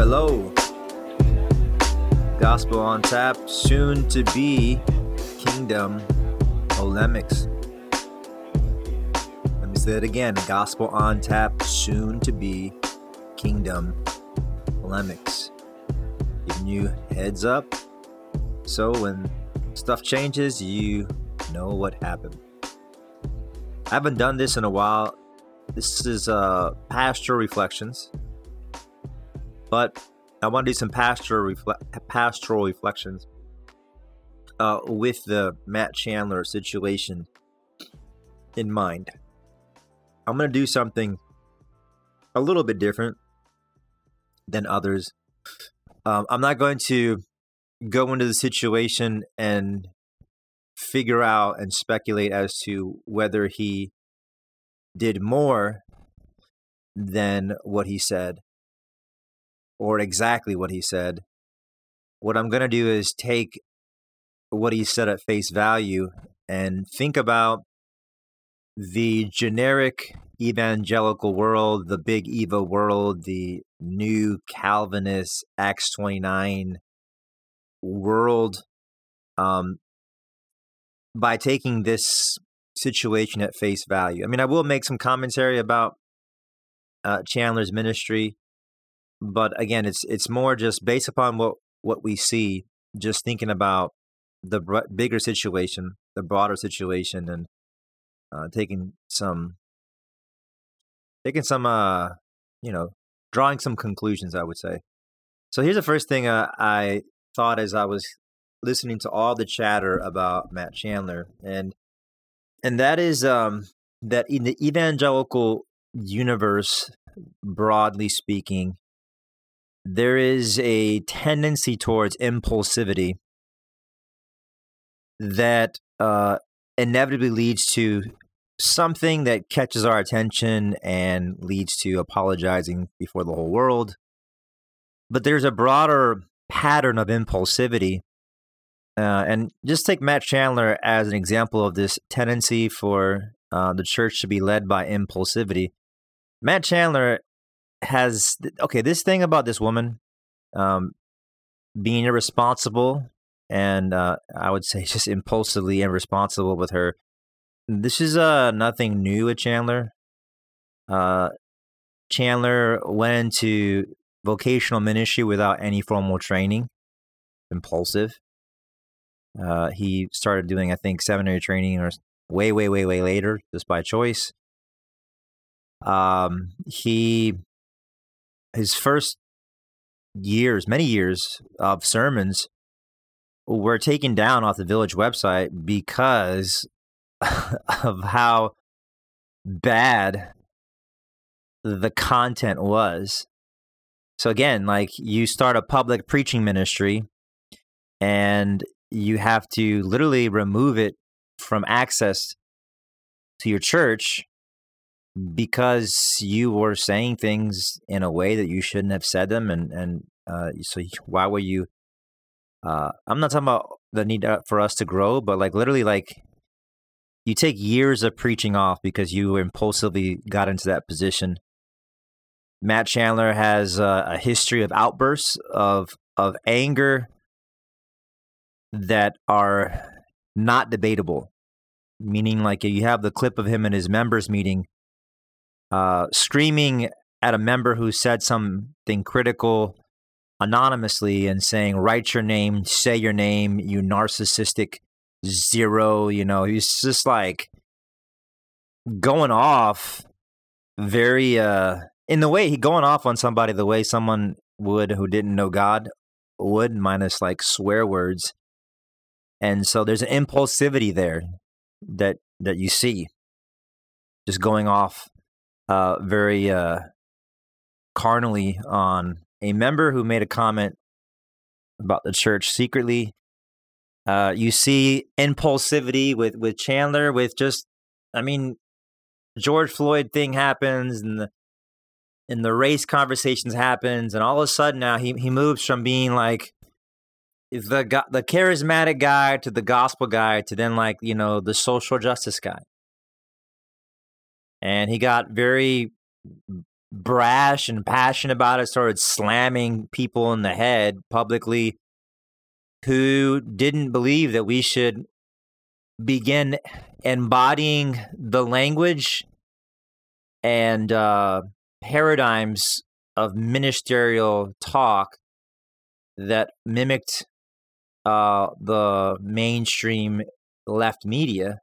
Hello. Gospel on tap, soon to be Kingdom Polemics. Let me say it again Gospel on tap, soon to be Kingdom Polemics. Giving you heads up so when stuff changes, you know what happened. I haven't done this in a while. This is uh, pastoral reflections, but I want to do some pastoral pastoral reflections uh, with the Matt Chandler situation in mind. I'm going to do something a little bit different than others. Um, I'm not going to go into the situation and figure out and speculate as to whether he did more than what he said or exactly what he said. What I'm going to do is take what he said at face value and think about the generic evangelical world, the big Eva world, the new Calvinist Acts 29 world, um, by taking this situation at face value. I mean, I will make some commentary about uh, Chandler's ministry, but again, it's it's more just based upon what what we see. Just thinking about the br- bigger situation, the broader situation, and uh, taking some taking some uh you know drawing some conclusions. I would say. So here's the first thing uh, I thought as I was listening to all the chatter about Matt Chandler, and and that is um, that in the evangelical universe, broadly speaking, there is a tendency towards impulsivity that uh, inevitably leads to something that catches our attention and leads to apologizing before the whole world. But there's a broader pattern of impulsivity. Uh, and just take Matt Chandler as an example of this tendency for uh, the church to be led by impulsivity. Matt Chandler has, okay, this thing about this woman um, being irresponsible and uh, I would say just impulsively irresponsible with her. This is uh, nothing new with Chandler. Uh, Chandler went into vocational ministry without any formal training, impulsive. Uh, he started doing, I think, seminary training or way, way, way, way later, just by choice. Um, he, his first years, many years of sermons were taken down off the village website because of how bad the content was. So again, like you start a public preaching ministry and you have to literally remove it from access to your church because you were saying things in a way that you shouldn't have said them and and uh, so why were you uh, i'm not talking about the need uh, for us to grow but like literally like you take years of preaching off because you impulsively got into that position Matt Chandler has a, a history of outbursts of of anger that are not debatable. Meaning, like you have the clip of him in his members meeting, uh, screaming at a member who said something critical anonymously and saying, "Write your name, say your name, you narcissistic zero." You know, he's just like going off very uh in the way he going off on somebody the way someone would who didn't know God would, minus like swear words. And so there's an impulsivity there that that you see, just going off uh, very uh, carnally on a member who made a comment about the church secretly. Uh, you see impulsivity with with Chandler with just, I mean, George Floyd thing happens and the and the race conversations happens, and all of a sudden now he he moves from being like the the charismatic guy to the gospel guy to then like you know the social justice guy, and he got very brash and passionate about it, started slamming people in the head publicly who didn't believe that we should begin embodying the language and uh, paradigms of ministerial talk that mimicked uh, the mainstream left media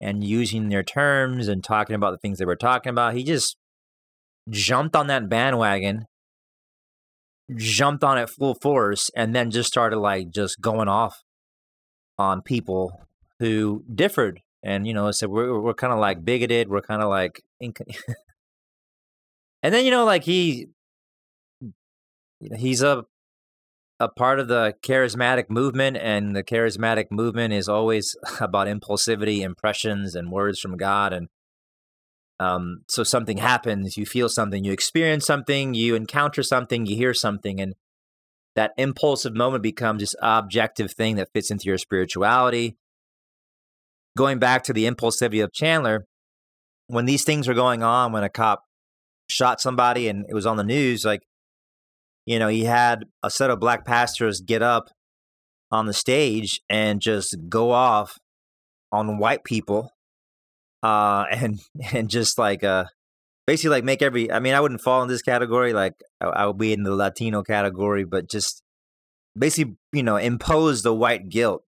and using their terms and talking about the things they were talking about. He just jumped on that bandwagon, jumped on it full force, and then just started like just going off on people who differed. And, you know, said we're, we're kind of like bigoted. We're kind of like. Inc- and then, you know, like he, he's a a part of the charismatic movement, and the charismatic movement is always about impulsivity, impressions, and words from God. And um, so something happens, you feel something, you experience something, you encounter something, you hear something, and that impulsive moment becomes this objective thing that fits into your spirituality. Going back to the impulsivity of Chandler, when these things were going on, when a cop shot somebody and it was on the news, like you know, he had a set of black pastors get up on the stage and just go off on white people uh and and just like uh basically like make every i mean i wouldn't fall in this category like i, I would be in the latino category but just basically you know impose the white guilt.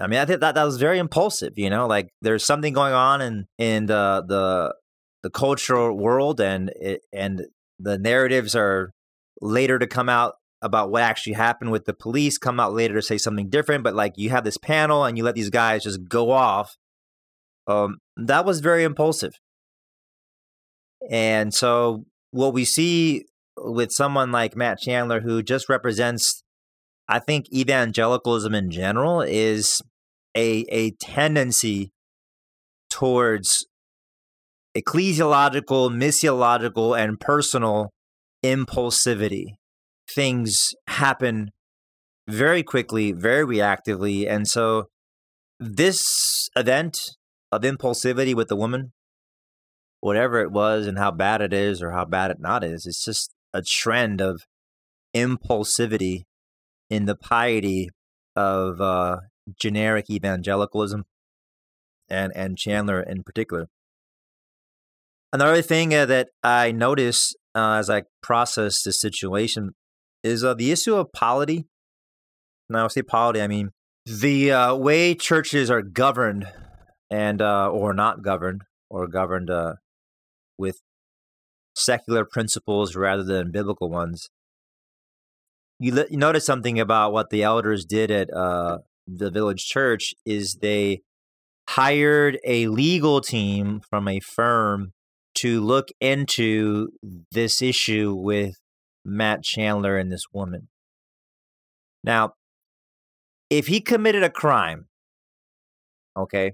I mean i think that that was very impulsive you know like there's something going on in in the the the cultural world and it, and the narratives are later to come out about what actually happened with the police, come out later to say something different. But like you have this panel and you let these guys just go off. Um, that was very impulsive. And so what we see with someone like Matt Chandler, who just represents, I think, evangelicalism in general, is a a tendency towards ecclesiological, missiological, and personal impulsivity. Things happen very quickly, very reactively. And so this event of impulsivity with the woman, whatever it was and how bad it is or how bad it not is, it's just a trend of impulsivity in the piety of uh, generic evangelicalism and and Chandler in particular. Another thing uh, that I notice uh, as I process this situation is uh, the issue of polity. Now, I say polity, I mean the uh, way churches are governed and uh, or not governed or governed uh, with secular principles rather than biblical ones. You, you notice something about what the elders did at uh, the village church is they hired a legal team from a firm to look into this issue with Matt Chandler and this woman. Now, if he committed a crime, okay,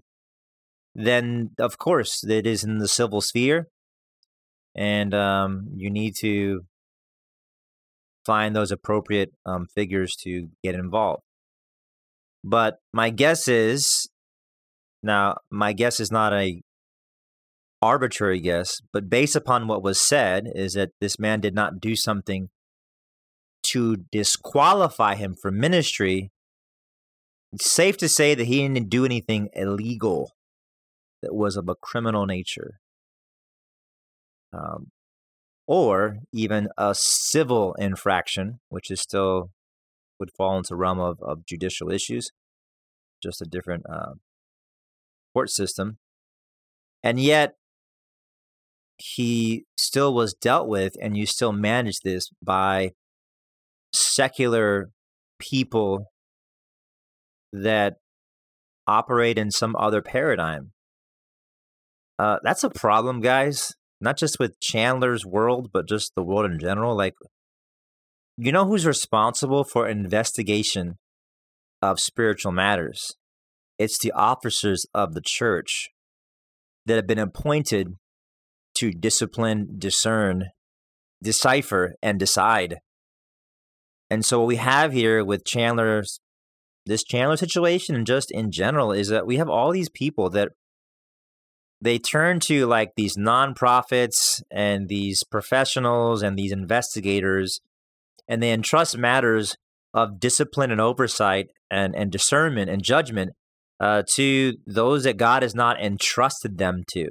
then of course it is in the civil sphere, and um, you need to find those appropriate um, figures to get involved. But my guess is now, my guess is not a arbitrary guess, but based upon what was said, is that this man did not do something to disqualify him from ministry. It's safe to say that he didn't do anything illegal that was of a criminal nature. Um, or even a civil infraction, which is still would fall into realm of, of judicial issues, just a different uh, court system. And yet, he still was dealt with, and you still manage this by secular people that operate in some other paradigm. Uh, that's a problem, guys. Not just with Chandler's world, but just the world in general. Like, you know who's responsible for investigation of spiritual matters? It's the officers of the church that have been appointed to discipline, discern, decipher, and decide. And so what we have here with Chandler's this Chandler situation and just in general is that we have all these people that they turn to like these nonprofits and these professionals and these investigators and they entrust matters of discipline and oversight and, and discernment and judgment uh, to those that God has not entrusted them to.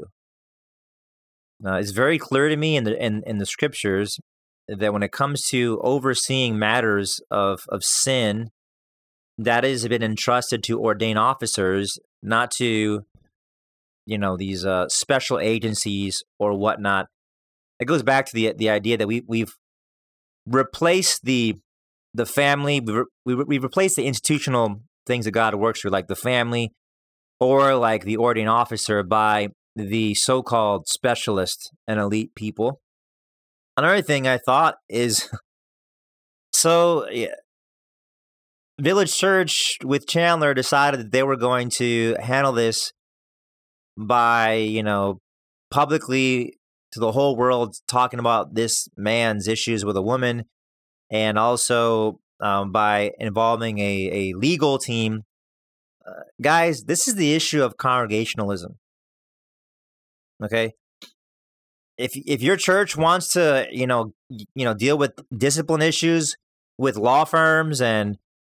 Uh, it's very clear to me in the in, in the scriptures that when it comes to overseeing matters of of sin, that has been entrusted to ordained officers, not to you know these uh, special agencies or whatnot. It goes back to the the idea that we we've replaced the the family, we we we replaced the institutional things that God works through, like the family or like the ordained officer, by the so-called specialist and elite people. Another thing I thought is so yeah, Village Church with Chandler decided that they were going to handle this by, you know, publicly to the whole world talking about this man's issues with a woman and also um, by involving a, a legal team. Uh, guys, this is the issue of congregationalism. Okay, if if your church wants to, you know, you know, deal with discipline issues with law firms and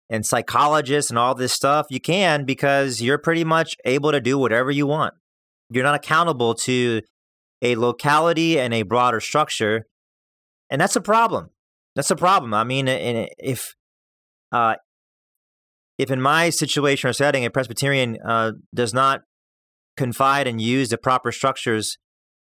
and psychologists and all this stuff, you can because you're pretty much able to do whatever you want. You're not accountable to a locality and a broader structure, and that's a problem. That's a problem. I mean, if uh, if in my situation or setting, a Presbyterian uh, does not confide and use the proper structures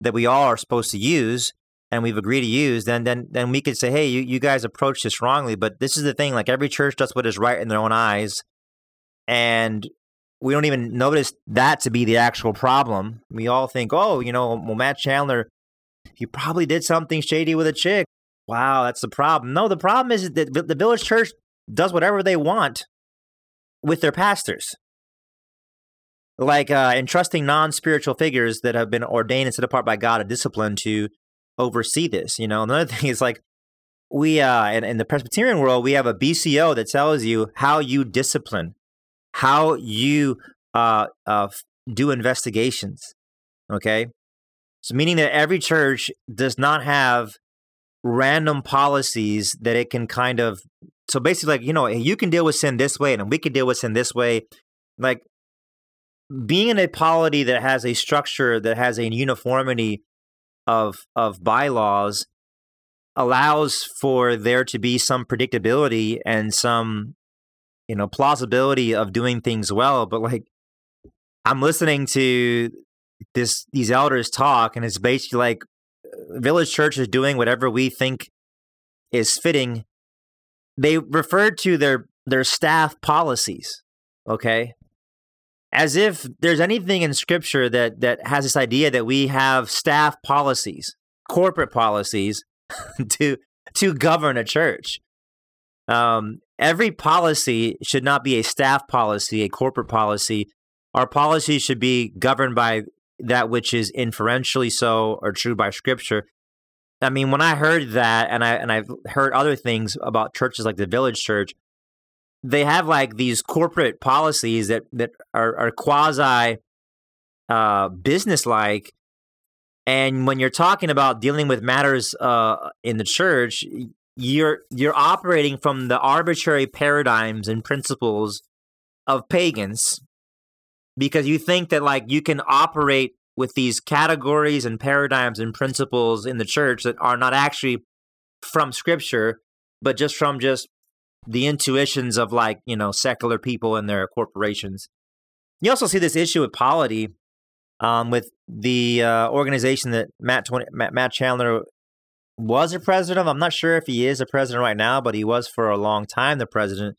that we all are supposed to use, and we've agreed to use, then then then we could say, hey, you, you guys approach this wrongly. But this is the thing: like every church does what is right in their own eyes, and we don't even notice that to be the actual problem. We all think, oh, you know, well, Matt Chandler, he probably did something shady with a chick. Wow, that's the problem. No, the problem is that the village church does whatever they want with their pastors. Like uh, entrusting non spiritual figures that have been ordained and set apart by God a discipline to oversee this. You know, another thing is like we uh in, in the Presbyterian world, we have a BCO that tells you how you discipline, how you uh, uh do investigations. Okay. So meaning that every church does not have random policies that it can kind of so basically like you know you can deal with sin this way and we can deal with sin this way like being in a polity that has a structure that has a uniformity of of bylaws allows for there to be some predictability and some you know plausibility of doing things well but like i'm listening to this these elders talk and it's basically like uh, village church is doing whatever we think is fitting. They referred to their their staff policies okay as if there's anything in scripture that that has this idea that we have staff policies corporate policies to to govern a church. Um, every policy should not be a staff policy a corporate policy. Our policies should be governed by that which is inferentially so or true by scripture. I mean, when I heard that, and I and I've heard other things about churches like the Village Church, they have like these corporate policies that that are, are quasi uh, business like. And when you're talking about dealing with matters uh, in the church, you're you're operating from the arbitrary paradigms and principles of pagans because you think that like you can operate with these categories and paradigms and principles in the church that are not actually from scripture, but just from just the intuitions of like, you know, secular people and their corporations. You also see this issue with polity um, with the uh, organization that Matt, 20, Matt, Matt Chandler was a president of. I'm not sure if he is a president right now, but he was for a long time the president.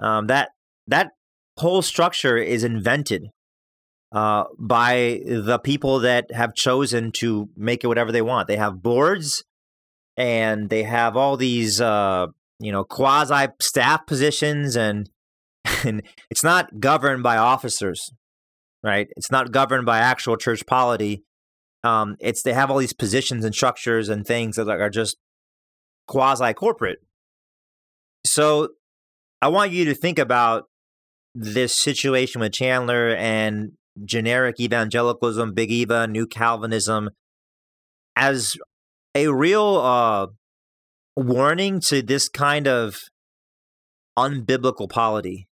Um, that that whole structure is invented uh, by the people that have chosen to make it whatever they want. They have boards and they have all these, uh, you know, quasi staff positions, and, and it's not governed by officers, right? It's not governed by actual church polity. Um, it's they have all these positions and structures and things that are just quasi corporate. So I want you to think about this situation with Chandler and generic evangelicalism, Big Eva, New Calvinism, as a real uh, warning to this kind of unbiblical polity.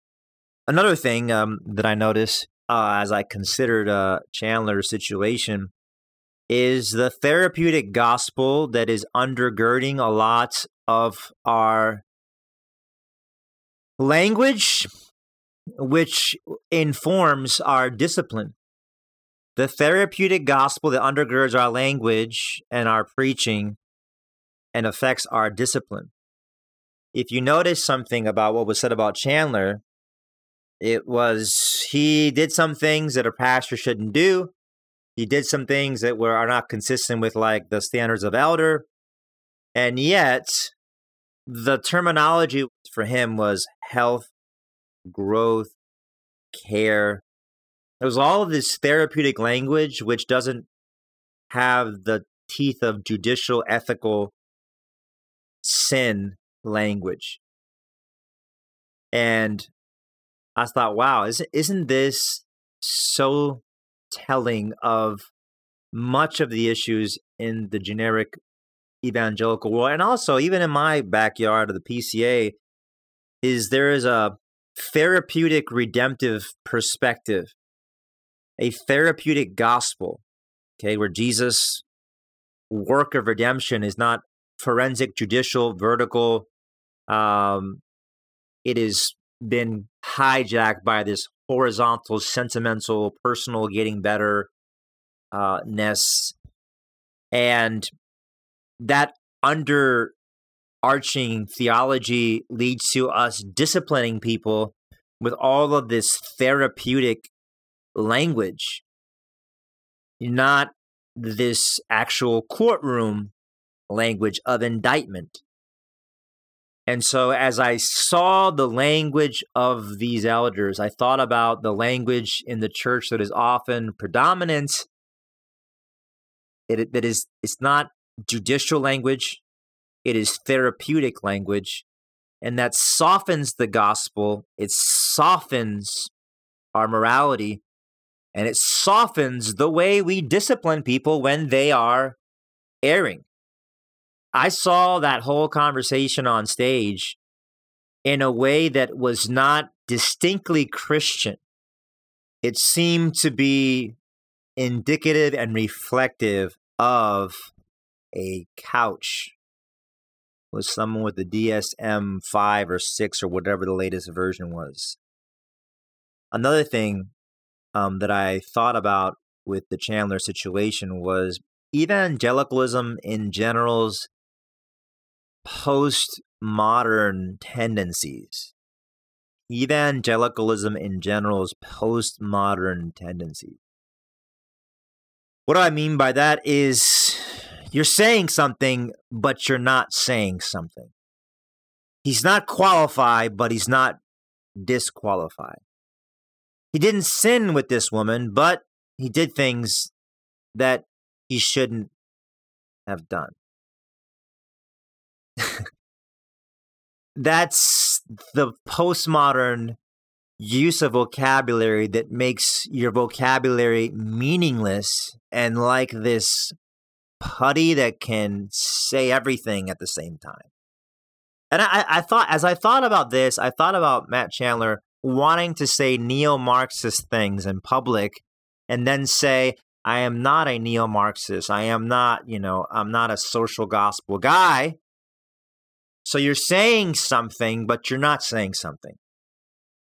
Another thing um, that I noticed uh, as I considered uh, Chandler's situation is the therapeutic gospel that is undergirding a lot of our language, which informs our discipline. The therapeutic gospel that undergirds our language and our preaching and affects our discipline. If you notice something about what was said about Chandler, it was he did some things that a pastor shouldn't do. He did some things that were are not consistent with like the standards of elder. And yet the terminology for him was health, growth, care. It was all of this therapeutic language which doesn't have the teeth of judicial ethical sin language. And I thought, wow, isn't isn't this so telling of much of the issues in the generic evangelical world, and also even in my backyard of the PCA, is there is a therapeutic redemptive perspective, a therapeutic gospel, okay, where Jesus' work of redemption is not forensic, judicial, vertical. Um, it has been hijacked by this horizontal, sentimental, personal, getting better uh, ness, and that underarching theology leads to us disciplining people with all of this therapeutic language, not this actual courtroom language of indictment. And so, as I saw the language of these elders, I thought about the language in the church that is often predominant. It, that is, it's not judicial language, it is therapeutic language, and that softens the gospel. It softens our morality, and it softens the way we discipline people when they are erring. I saw that whole conversation on stage in a way that was not distinctly Christian. It seemed to be indicative and reflective of a couch with someone with the DSM 5 or 6 or whatever the latest version was. Another thing um, that I thought about with the Chandler situation was evangelicalism in general's postmodern tendencies. Evangelicalism in general's postmodern tendencies. What do I mean by that is you're saying something, but you're not saying something. He's not qualified, but he's not disqualified. He didn't sin with this woman, but he did things that he shouldn't have done. That's the postmodern use of vocabulary that makes your vocabulary meaningless and like this putty that can say everything at the same time. And I, I thought, as I thought about this, I thought about Matt Chandler wanting to say neo Marxist things in public and then say, I am not a neo Marxist. I am not, you know, I'm not a social gospel guy. So you're saying something, but you're not saying something.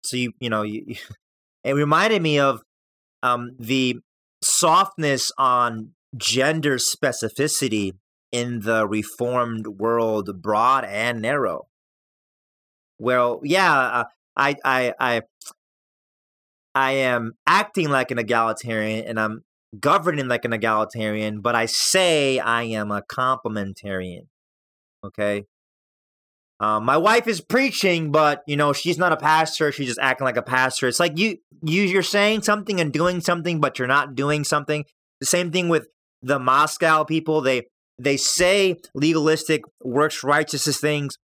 So you, you know, you, it reminded me of um, the softness on gender specificity in the reformed world, broad and narrow. Well, yeah, uh, I, I, I, I am acting like an egalitarian and I'm governing like an egalitarian, but I say I am a complementarian. Okay. Um, my wife is preaching, but you know she's not a pastor. She's just acting like a pastor. It's like you, you, you're saying something and doing something, but you're not doing something. The same thing with the Moscow people, they they say legalistic works righteousness things,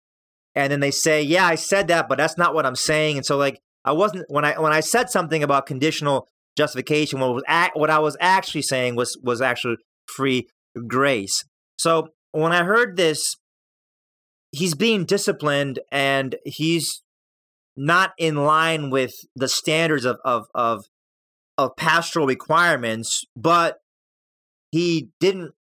and then they say, "Yeah, I said that, but that's not what I'm saying." And so, like, I wasn't when I when I said something about conditional justification. What was act, what I was actually saying was was actually free grace. So when I heard this, he's being disciplined and he's not in line with the standards of of of, of pastoral requirements, but he didn't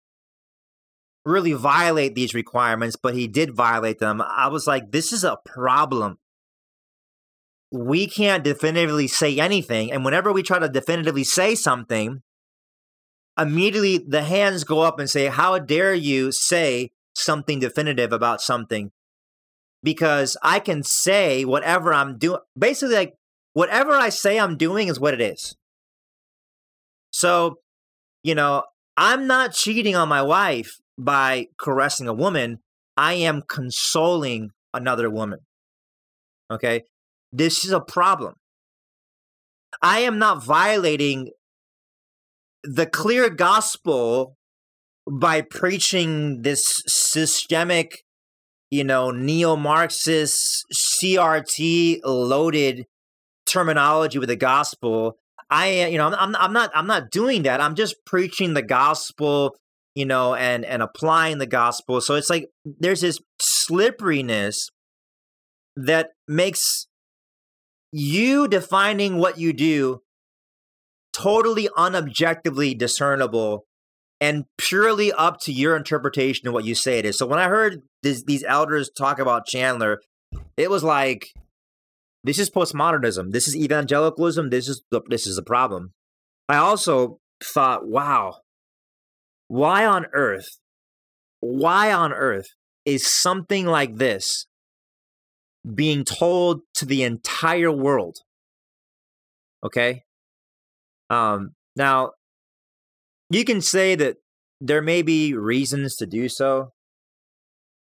really violate these requirements, but he did violate them. I was like, this is a problem. We can't definitively say anything. And whenever we try to definitively say something, immediately the hands go up and say, How dare you say something definitive about something? Because I can say whatever I'm doing. Basically, like, whatever I say I'm doing is what it is. So, you know, I'm not cheating on my wife by caressing a woman, I am consoling another woman. Okay? This is a problem. I am not violating the clear gospel by preaching this systemic, you know, neo Marxist, CRT loaded terminology with the gospel. I, you know, I'm, I'm not, I'm not doing that. I'm just preaching the gospel you know, and and applying the gospel. So it's like there's this slipperiness that makes you defining what you do totally unobjectively discernible and purely up to your interpretation of what you say it is. So when I heard this, these elders talk about Chandler, it was like this is postmodernism. This is evangelicalism. This is the, this is the problem. I also thought, wow, why on earth, why on earth is something like this being told to the entire world? Okay. Um, now, you can say that there may be reasons to do so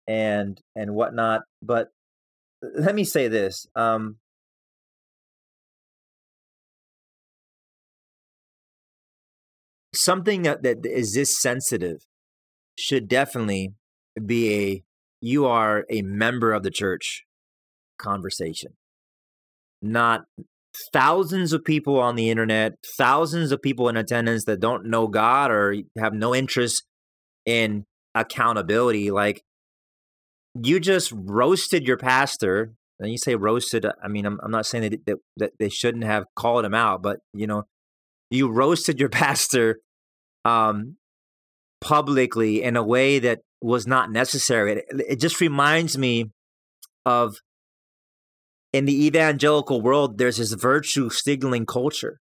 and and whatnot but let me say this um something that, that is this sensitive should definitely be a you are a member of the church conversation not thousands of people on the internet thousands of people in attendance that don't know god or have no interest in accountability like you just roasted your pastor and you say roasted i mean i'm, I'm not saying that, that, that they shouldn't have called him out but you know you roasted your pastor um, publicly in a way that was not necessary. It, it just reminds me of in the evangelical world, there's this virtue signaling culture.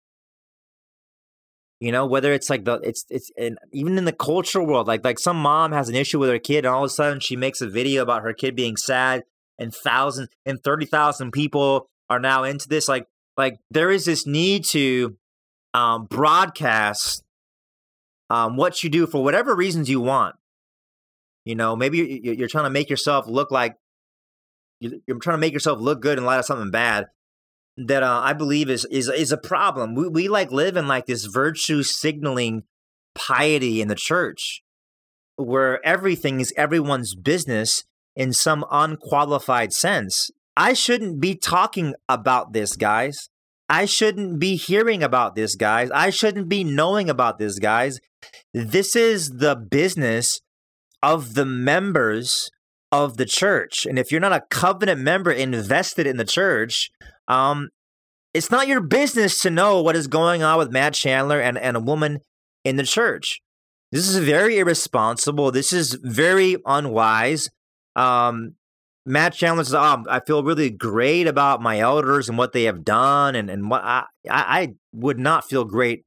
You know, whether it's like the it's it's and even in the cultural world, like like some mom has an issue with her kid, and all of a sudden she makes a video about her kid being sad, and thousands and thirty thousand people are now into this. Like like there is this need to um, broadcast um, what you do for whatever reasons you want. You know, maybe you're trying to make yourself look like you're trying to make yourself look good in light of something bad. That uh, I believe is is is a problem. We we like live in like this virtue signaling piety in the church, where everything is everyone's business in some unqualified sense. I shouldn't be talking about this, guys. I shouldn't be hearing about this, guys. I shouldn't be knowing about this, guys. This is the business of the members of the church. And if you're not a covenant member invested in the church, um, it's not your business to know what is going on with Matt Chandler and, and a woman in the church. This is very irresponsible. This is very unwise. Um, Matt Chandler says, oh, I feel really great about my elders and what they have done. And, and what I, I would not feel great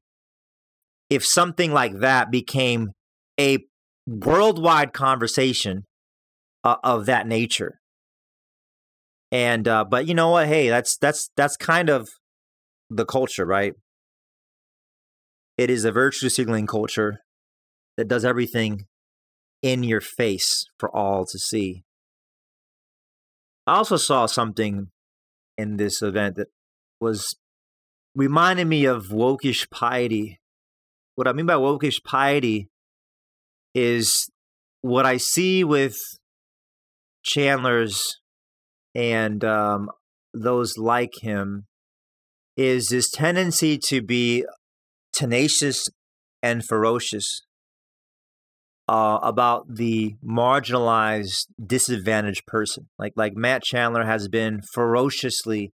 if something like that became a worldwide conversation uh, of that nature. And, uh, but you know what? Hey, that's, that's, that's kind of the culture, right? It is a virtue signaling culture that does everything in your face for all to see. I also saw something in this event that was reminded me of wokish piety. What I mean by wokish piety is what I see with Chandler's and um, those like him is this tendency to be tenacious and ferocious uh, about the marginalized, disadvantaged person. Like like Matt Chandler has been ferociously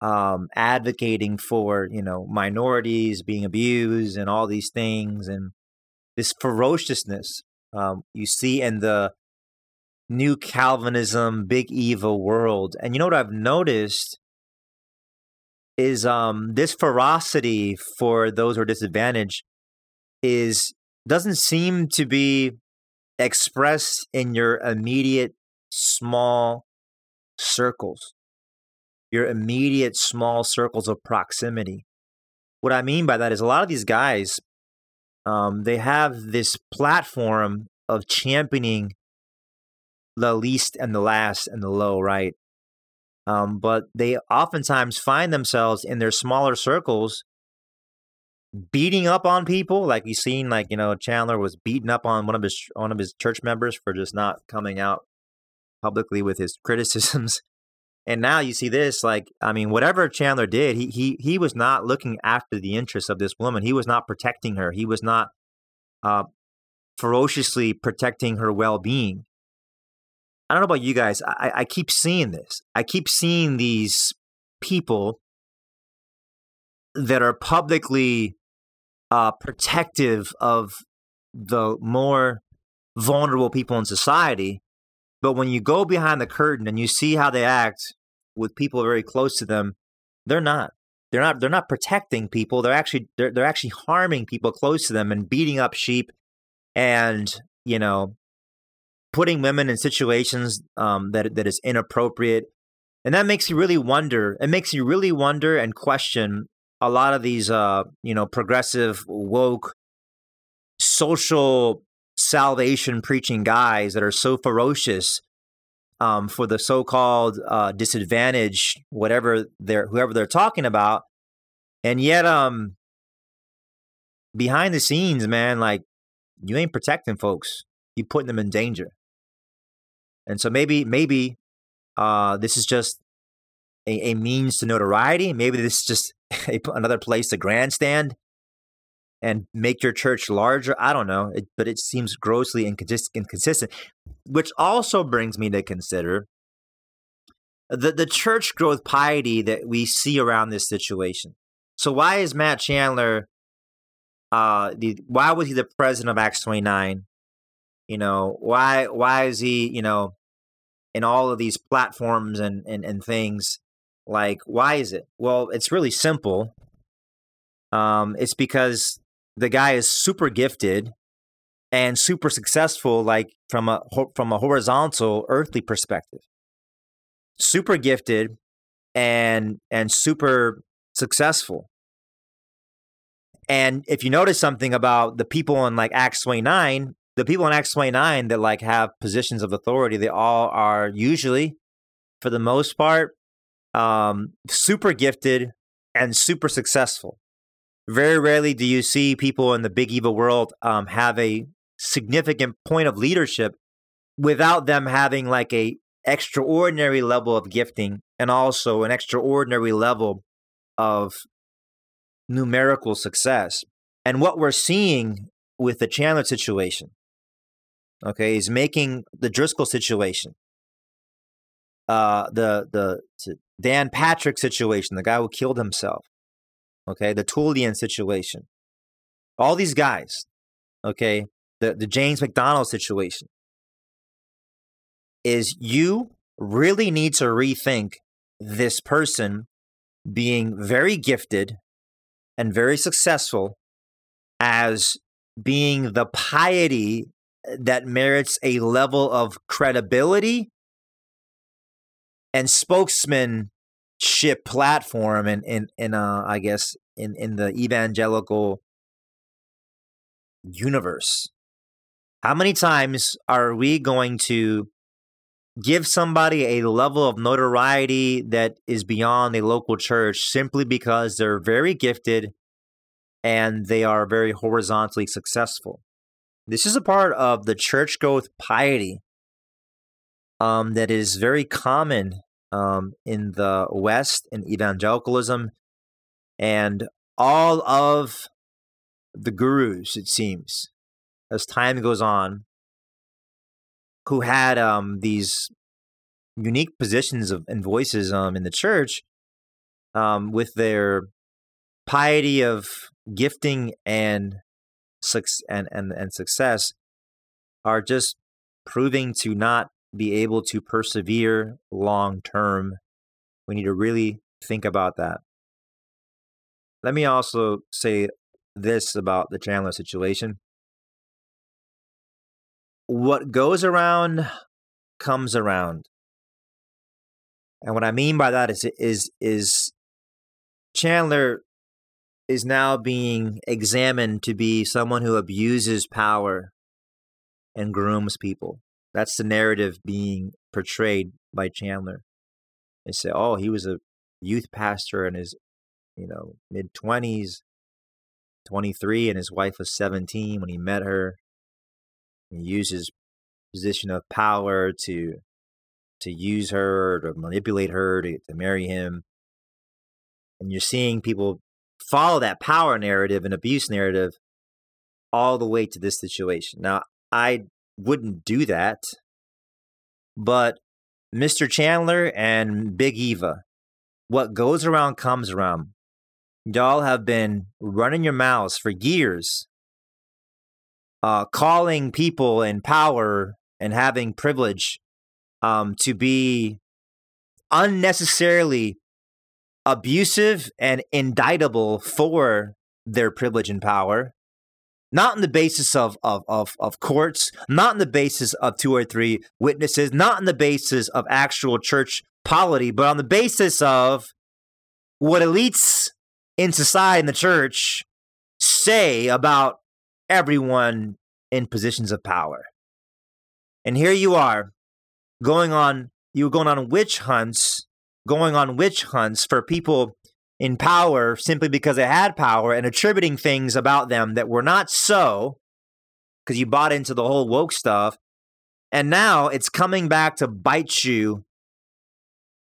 um, advocating for you know minorities being abused and all these things and this ferociousness um, you see in the new Calvinism, big Eva world. And you know what I've noticed is um, this ferocity for those who are disadvantaged is doesn't seem to be expressed in your immediate small circles, your immediate small circles of proximity. What I mean by that is a lot of these guys, um, they have this platform of championing the least and the last and the low, right? Um, but they oftentimes find themselves in their smaller circles beating up on people. Like you seen, like you know, Chandler was beating up on one of his one of his church members for just not coming out publicly with his criticisms. And now you see this, like I mean, whatever Chandler did, he he he was not looking after the interests of this woman. He was not protecting her. He was not uh, ferociously protecting her well being. I don't know about you guys. I, I keep seeing this. I keep seeing these people that are publicly uh, protective of the more vulnerable people in society. But when you go behind the curtain and you see how they act with people very close to them, they're not. They're not. They're not protecting people. They're actually. They're, they're actually harming people close to them and beating up sheep, and you know, putting women in situations um, that that is inappropriate. And that makes you really wonder. It makes you really wonder and question a lot of these uh you know progressive woke social salvation preaching guys that are so ferocious um, for the so-called uh, disadvantaged whatever they're whoever they're talking about and yet um behind the scenes man like you ain't protecting folks you putting them in danger and so maybe maybe uh this is just a, a means to notoriety maybe this is just another place to grandstand and make your church larger. I don't know, it, but it seems grossly inconsistent. Which also brings me to consider the the church growth piety that we see around this situation. So why is Matt Chandler? Uh, the why was he the president of Acts twenty nine? You know why why is he you know in all of these platforms and and, and things like, why is it? Well, it's really simple. Um, it's because the guy is super gifted and super successful, like from a from a horizontal earthly perspective. Super gifted and and super successful. And if you notice something about the people in like Acts 29, the people in Acts 29 that like have positions of authority, they all are usually, for the most part, um, super gifted and super successful. Very rarely do you see people in the big Eva world um, have a significant point of leadership without them having like a extraordinary level of gifting and also an extraordinary level of numerical success. And what we're seeing with the Chandler situation, okay, is making the Driscoll situation, uh, the the Darrin Patrick situation, the guy who killed himself, okay, the Tullian situation, all these guys, okay, the, the James MacDonald situation, is you really need to rethink this person being very gifted and very successful as being the piety that merits a level of credibility and spokesmanship platform and in, in, in uh I guess in in the evangelical universe. How many times are we going to give somebody a level of notoriety that is beyond a local church simply because they're very gifted and they are very horizontally successful? This is a part of the church growth piety um, that is very common um, in the West in evangelicalism. And all of the gurus, it seems, as time goes on, who had um, these unique positions of and voices um, in the church um, with their piety of gifting and and, and and success are just proving to not be able to persevere long term. We need to really think about that. Let me also say this about the Chandler situation. What goes around comes around. And what I mean by that is is is Chandler is now being examined to be someone who abuses power and grooms people. That's the narrative being portrayed by Chandler. They say, oh, he was a youth pastor in his, you know, mid 20s, 23, and his wife was 17 when he met her. He used his position of power to to use her, to manipulate her, to, to marry him. And you're seeing people follow that power narrative and abuse narrative all the way to this situation. Now, I wouldn't do that, but Mr. Chandler and Big Eva, what goes around comes around. Y'all have been running your mouths for years, uh, calling people in power and having privilege um, to be unnecessarily abusive and indictable for their privilege and power, not on the basis of, of, of, of courts, not on the basis of two or three witnesses, not on the basis of actual church polity, but on the basis of what elites in society and the church say about everyone in positions of power. And here you are going on you were going on witch hunts, going on witch hunts for people in power simply because they had power and attributing things about them that were not so because you bought into the whole woke stuff. And now it's coming back to bite you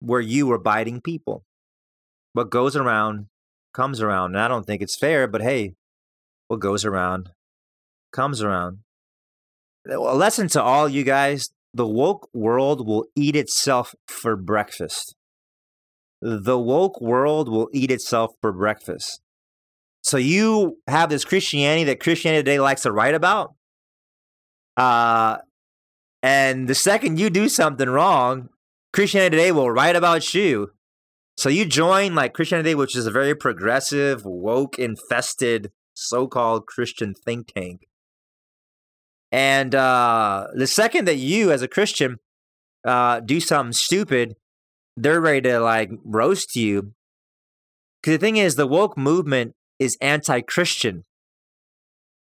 where you were biting people. What goes around comes around. And I don't think it's fair, but hey, what goes around comes around. A lesson to all you guys the woke world will eat itself for breakfast. The woke world will eat itself for breakfast. So you have this Christianity that Christianity today likes to write about. Uh, and the second you do something wrong, Christianity Today will write about you. So you join like Christianity Today, which is a very progressive, woke infested so called Christian think tank. And uh, the second that you, as a Christian, uh, do something stupid, they're ready to like roast you. Because the thing is, the woke movement is anti Christian.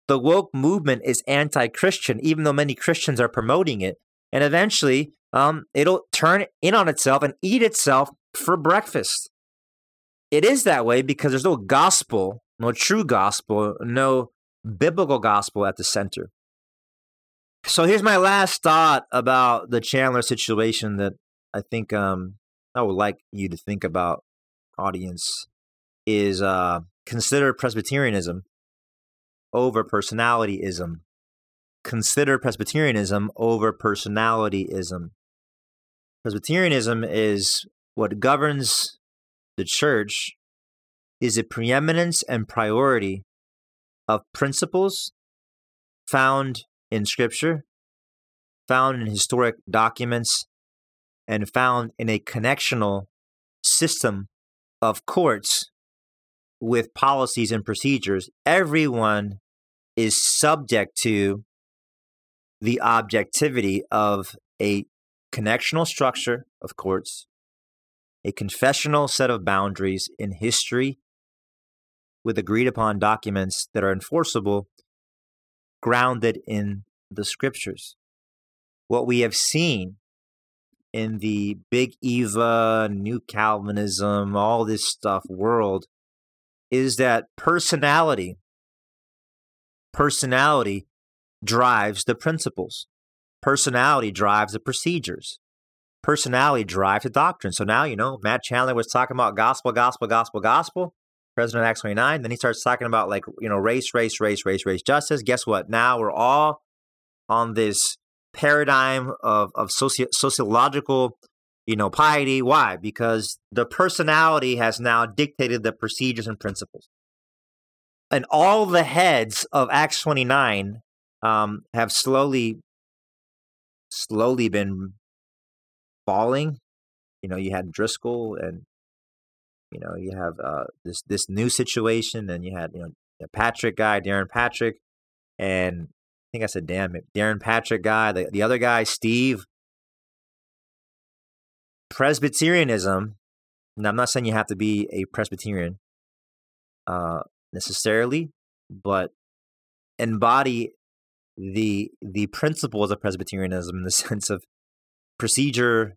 The woke movement is anti Christian, even though many Christians are promoting it. And eventually, um, it'll turn in on itself and eat itself for breakfast. It is that way because there's no gospel, no true gospel, no biblical gospel at the center. So here's my last thought about the Chandler situation that I think um, I would like you to think about, audience, is uh, consider Presbyterianism over personalityism. Consider Presbyterianism over personalityism. Presbyterianism is what governs the church is a preeminence and priority of principles found in Scripture, found in historic documents, and found in a connectional system of courts with policies and procedures. Everyone is subject to the objectivity of a connectional structure of courts, a confessional set of boundaries in history with agreed upon documents that are enforceable grounded in the scriptures. What we have seen in the big Eva, new Calvinism, all this stuff world is that personality, personality drives the principles. Personality drives the procedures. Personality drives the doctrine. So now, you know, Matt Chandler was talking about gospel, gospel, gospel, gospel. president Acts 29. Then he starts talking about like, you know, race, race, race, race, race, justice. Guess what? Now we're all on this paradigm of, of socio- sociological, you know, piety. Why? Because the personality has now dictated the procedures and principles. And all the heads of Acts 29 um, have slowly, slowly been falling. You know, you had Driscoll and you know, you have uh, this this new situation, and you had you know the Patrick guy, Darrin Patrick, and think I said damn it, Darrin Patrick guy. The the other guy, Steve. Presbyterianism. Now, I'm not saying you have to be a Presbyterian uh, necessarily, but embody the the principles of Presbyterianism in the sense of procedure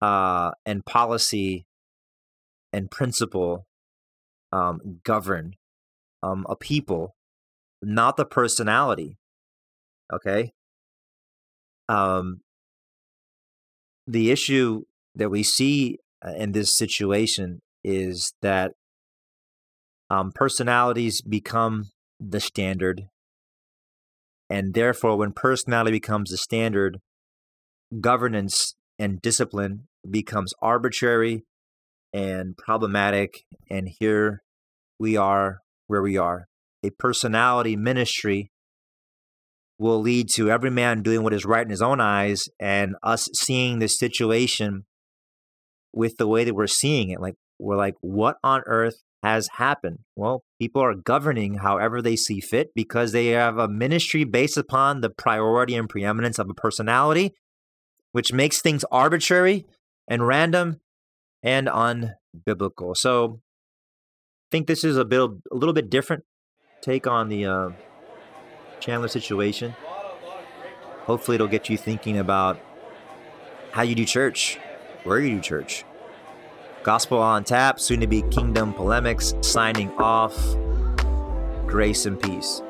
uh, and policy and principle um, govern um, a people, not the personality. Okay. Um, the issue that we see uh, in this situation is that um, personalities become the standard. And therefore, when personality becomes the standard, governance and discipline becomes arbitrary and problematic. And here we are where we are. A personality ministry will lead to every man doing what is right in his own eyes and us seeing this situation with the way that we're seeing it. Like, we're like, what on earth has happened? Well, people are governing however they see fit because they have a ministry based upon the priority and preeminence of a personality, which makes things arbitrary and random and unbiblical. So I think this is a bit a little bit different take on the uh, Chandler situation. Hopefully, it'll get you thinking about how you do church, where you do church. Gospel on tap, soon to be Kingdom Polemics, signing off. Grace and peace.